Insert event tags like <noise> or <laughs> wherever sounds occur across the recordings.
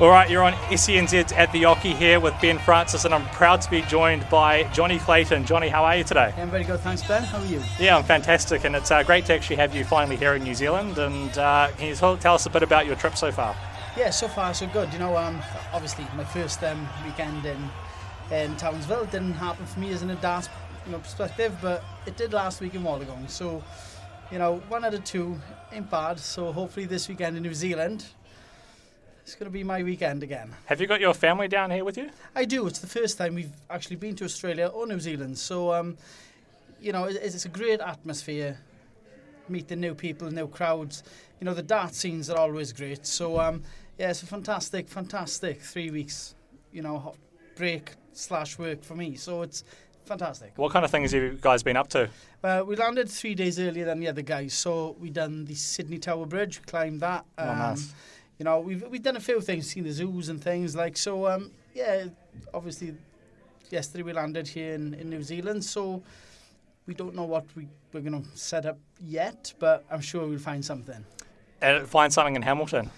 All right, you're on SENZ at the Oki here with Ben Francis, and I'm proud to be joined by Jonny Clayton. Jonny, how are you today? I'm very good, thanks, Ben. How are you? Yeah, I'm fantastic, and it's uh, great to actually have you finally here in New Zealand. And uh, can you tell us a bit about your trip so far? Yeah, so far so good. You know, um, obviously my first um, weekend in in Townsville didn't happen for me as an a dance you know, perspective, but it did last week in Wollongong. So, you know, one out of two ain't bad. So hopefully this weekend in New Zealand, it's going to be my weekend again. Have you got your family down here with you? I do. It's the first time we've actually been to Australia or New Zealand. So, um, you know, it, it's a great atmosphere. Meeting new people, new crowds. You know, the dart scenes are always great. So, um, yeah, it's a fantastic, fantastic three weeks. You know, break slash work for me. So it's fantastic. What kind of things have you guys been up to? Uh, we landed three days earlier than the other guys, so we done the Sydney Tower Bridge, climbed that. Um, Oh, nice. You know, we've we've done a few things, seen the zoos and things like so. Um, yeah, obviously, yesterday we landed here in, in New Zealand, so we don't know what we we're gonna set up yet, but I'm sure we'll find something. And find something in Hamilton.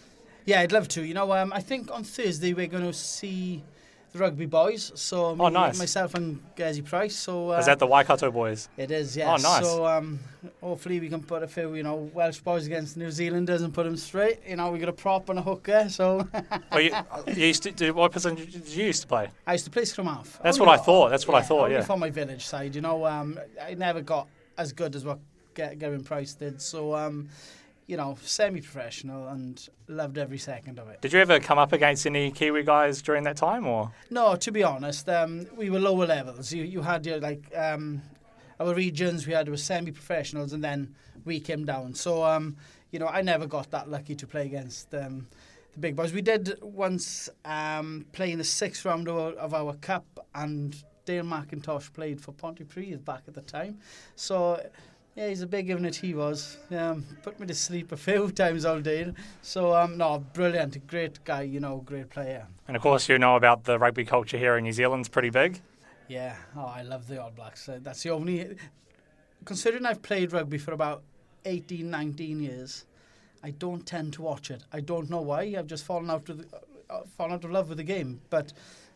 Yeah, I'd love to. You know, um, I think on Thursday we're going to see the rugby boys. So me, Oh, nice. myself and Gezzy Price. So uh, Is that the Waikato boys? It is, Oh, nice. So um, hopefully we can put a few, you know, Welsh boys against New Zealanders and put them straight. You know, we got a prop and a hooker. So <laughs> Oh, you, you used to, did- what position did you used to play? I used to play scrum half. That's Only- what I thought, that's what I thought, yeah. for my village side, you know. Um, I never got as good as what Gerwyn Price did. So, um, you know, semi-professional and loved every second of it. Did you ever come up against any Kiwi guys during that time, or? No, to be honest, um, we were lower levels. You you had your like um, our regions. We had our semi-professionals, and then we came down. So um, you know, I never got that lucky to play against um, the big boys. We did once um, play in the sixth round of our, of our cup, and Dale McIntosh played for Pontypridd back at the time. So. Yeah, he's a big unit. He was. Um, put me to sleep a <laughs> few times all day. So, um, no, brilliant, great guy. You know, great player. And of course, you know about the rugby culture here in New Zealand's pretty big. Yeah, oh, I love the All Blacks. Uh, that's the only. Considering I've played rugby for about 18, 19 years, I don't tend to watch it. I don't know why. I've just fallen out of the, uh, fallen out of love with the game. But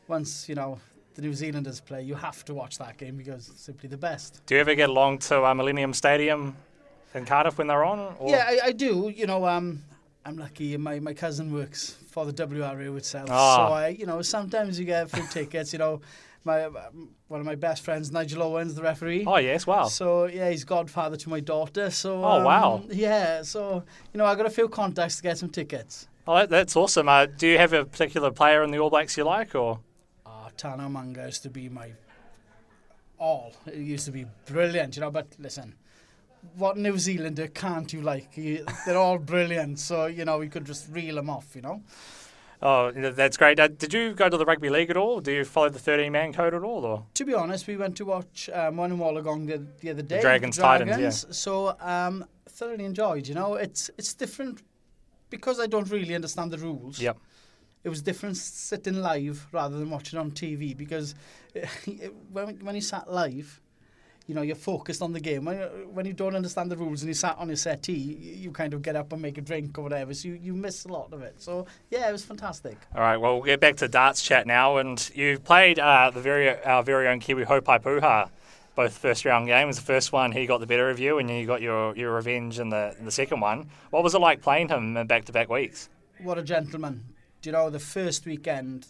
once you know the New Zealanders play, you have to watch that game because it's simply the best. Do you ever get along to uh, Millennium Stadium in Cardiff when they're on? Or? Yeah, I, I do. You know, um, I'm lucky. My my cousin works for the WRU itself, Ah. so I, you know, sometimes you get free tickets. You know, my um, one of my best friends, Nigel Owens, the referee. Oh, yes, wow. So yeah, he's godfather to my daughter. So Oh, um, wow. yeah. So you know, I got a few contacts to get some tickets. Oh, that's awesome. Uh, do you have a particular player in the All Blacks you like, or? Tana Umaga used to be my all. It used to be brilliant, you know. But listen, what New Zealander can't you like? They're all brilliant. So you know, we could just reel them off, you know. Oh, that's great. Uh, did you go to the rugby league at all? Do you follow the 13 man code at all? Or? To be honest, we went to watch um, one in Wollongong the, the other day. Dragons, the Titans, Dragons. So um, thoroughly enjoyed. You know, it's it's different because I don't really understand the rules. Yep. It was different sitting live rather than watching on TV because <laughs> when when you sat live, you know you're focused on the game. When when you don't understand the rules and you sat on your settee, you, you kind of get up and make a drink or whatever. So you, you miss a lot of it. So yeah, it was fantastic. All right, well, we'll get back to darts chat now. And you've played uh, the very our very own Kiwi Haupai Puha, both first round games. The first one, he got the better of you, and you got your, your revenge in the, in the second one. What was it like playing him in back to back weeks? What a gentleman. Do you know, the first weekend,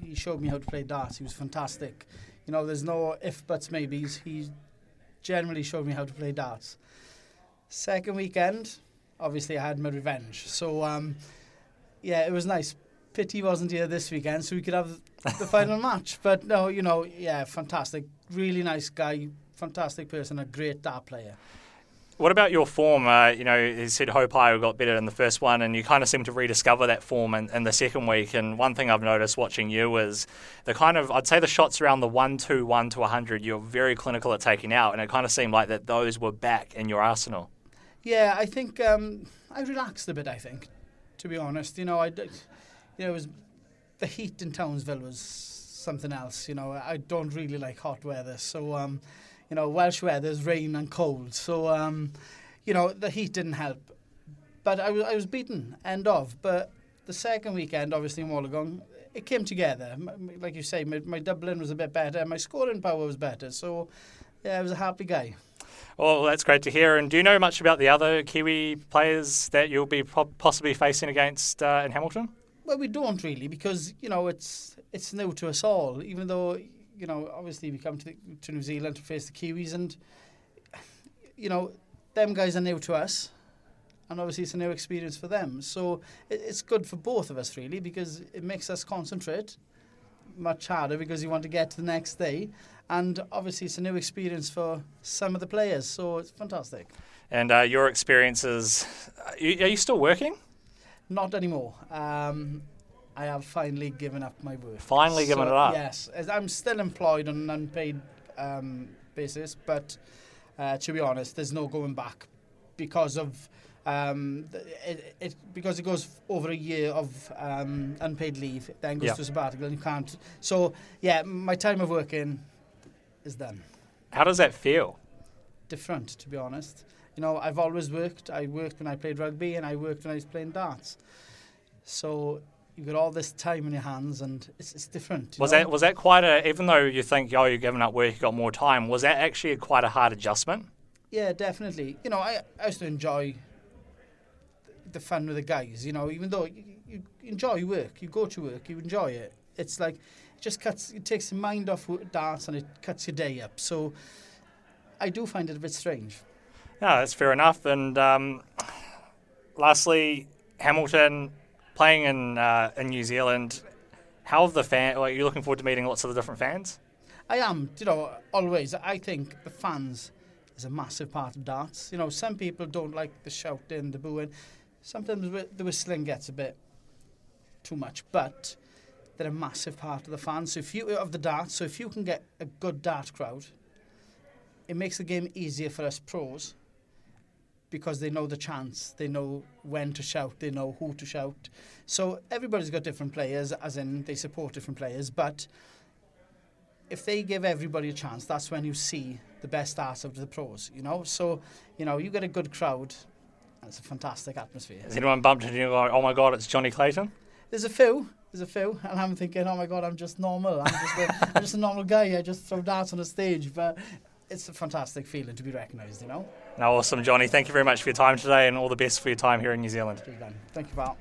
he showed me how to play darts. He was fantastic. You know, there's no if, buts, maybes. He generally showed me how to play darts. Second weekend, obviously I had my revenge. So, um, yeah, it was nice. Pity he wasn't here this weekend so we could have the final <laughs> match. But no, you know, yeah, fantastic. Really nice guy, fantastic person, a great dart player. What about your form? Uh, you know, you said Haupai got better in the first one, and you kind of seem to rediscover that form in, in the second week. And one thing I've noticed watching you is the kind of, I'd say the shots around the 1 2 1 to 100, you're very clinical at taking out, and it kind of seemed like that those were back in your arsenal. Yeah, I think um, I relaxed a bit. I think, to be honest, you know, I, you know, it was the heat in Townsville was something else. You know, I don't really like hot weather, so um, you know, Welsh weather is rain and cold. So um, you know, the heat didn't help. But I was I was beaten end of. But the second weekend, obviously in Wollongong, it came together. Like you say, my, my doubling was a bit better, my scoring power was better. So yeah, I was a happy guy. Well, that's great to hear. And do you know much about the other Kiwi players that you'll be po- possibly facing against uh, in Hamilton? Well, we don't really because you know it's it's new to us all. Even though you know, obviously we come to the, to New Zealand to face the Kiwis, and you know, them guys are new to us, and obviously it's a new experience for them. So it, it's good for both of us really because it makes us concentrate much harder because you want to get to the next day, and obviously it's a new experience for some of the players. So it's fantastic. And uh, your experiences, are you, are you still working? Not anymore. Um, I have finally given up my work. Finally given it up? Yes, as I'm still employed on an unpaid um, basis, but uh, to be honest, there's no going back because of um, it, it because it goes over a year of um, unpaid leave, it then goes Yeah. to sabbatical, and you can't. So yeah, my time of working is done. How does that feel? Different, to be honest. You know, I've always worked. I worked when I played rugby, and I worked when I was playing darts. So you've got all this time in your hands, and it's, it's different. Was know? that was that quite a even though you think oh you're giving up work you got more time was that actually quite a hard adjustment? Yeah, definitely. You know, I, I used to enjoy the fun with the guys. You know, even though you, you enjoy work, you go to work, you enjoy it. It's like it just cuts, it takes the mind off darts and it cuts your day up. So I do find it a bit strange. No, that's fair enough. And um, lastly, Hamilton playing in uh, in New Zealand. How have the fan? Like, you're looking forward to meeting lots of the different fans. I am, you know, always. I think the fans is a massive part of darts. You know, some people don't like the shouting, the booing. Sometimes the whistling gets a bit too much, but they're a massive part of the fans. So if you of the darts, so if you can get a good dart crowd, it makes the game easier for us pros because they know the chance, they know when to shout, they know who to shout. So everybody's got different players, as in they support different players, but if they give everybody a chance, that's when you see the best art of the pros, you know? So, you know, you get a good crowd, and it's a fantastic atmosphere. Has anyone bumped into you go, oh my god, it's Jonny Clayton? There's a few, there's a few, and I'm thinking, oh my God, I'm just normal. I'm just a, <laughs> I'm just a normal guy. I just throw darts on a stage, but it's a fantastic feeling to be recognised, you know? No, awesome, Jonny. Thank you very much for your time today and all the best for your time here in New Zealand. Thank you, pal.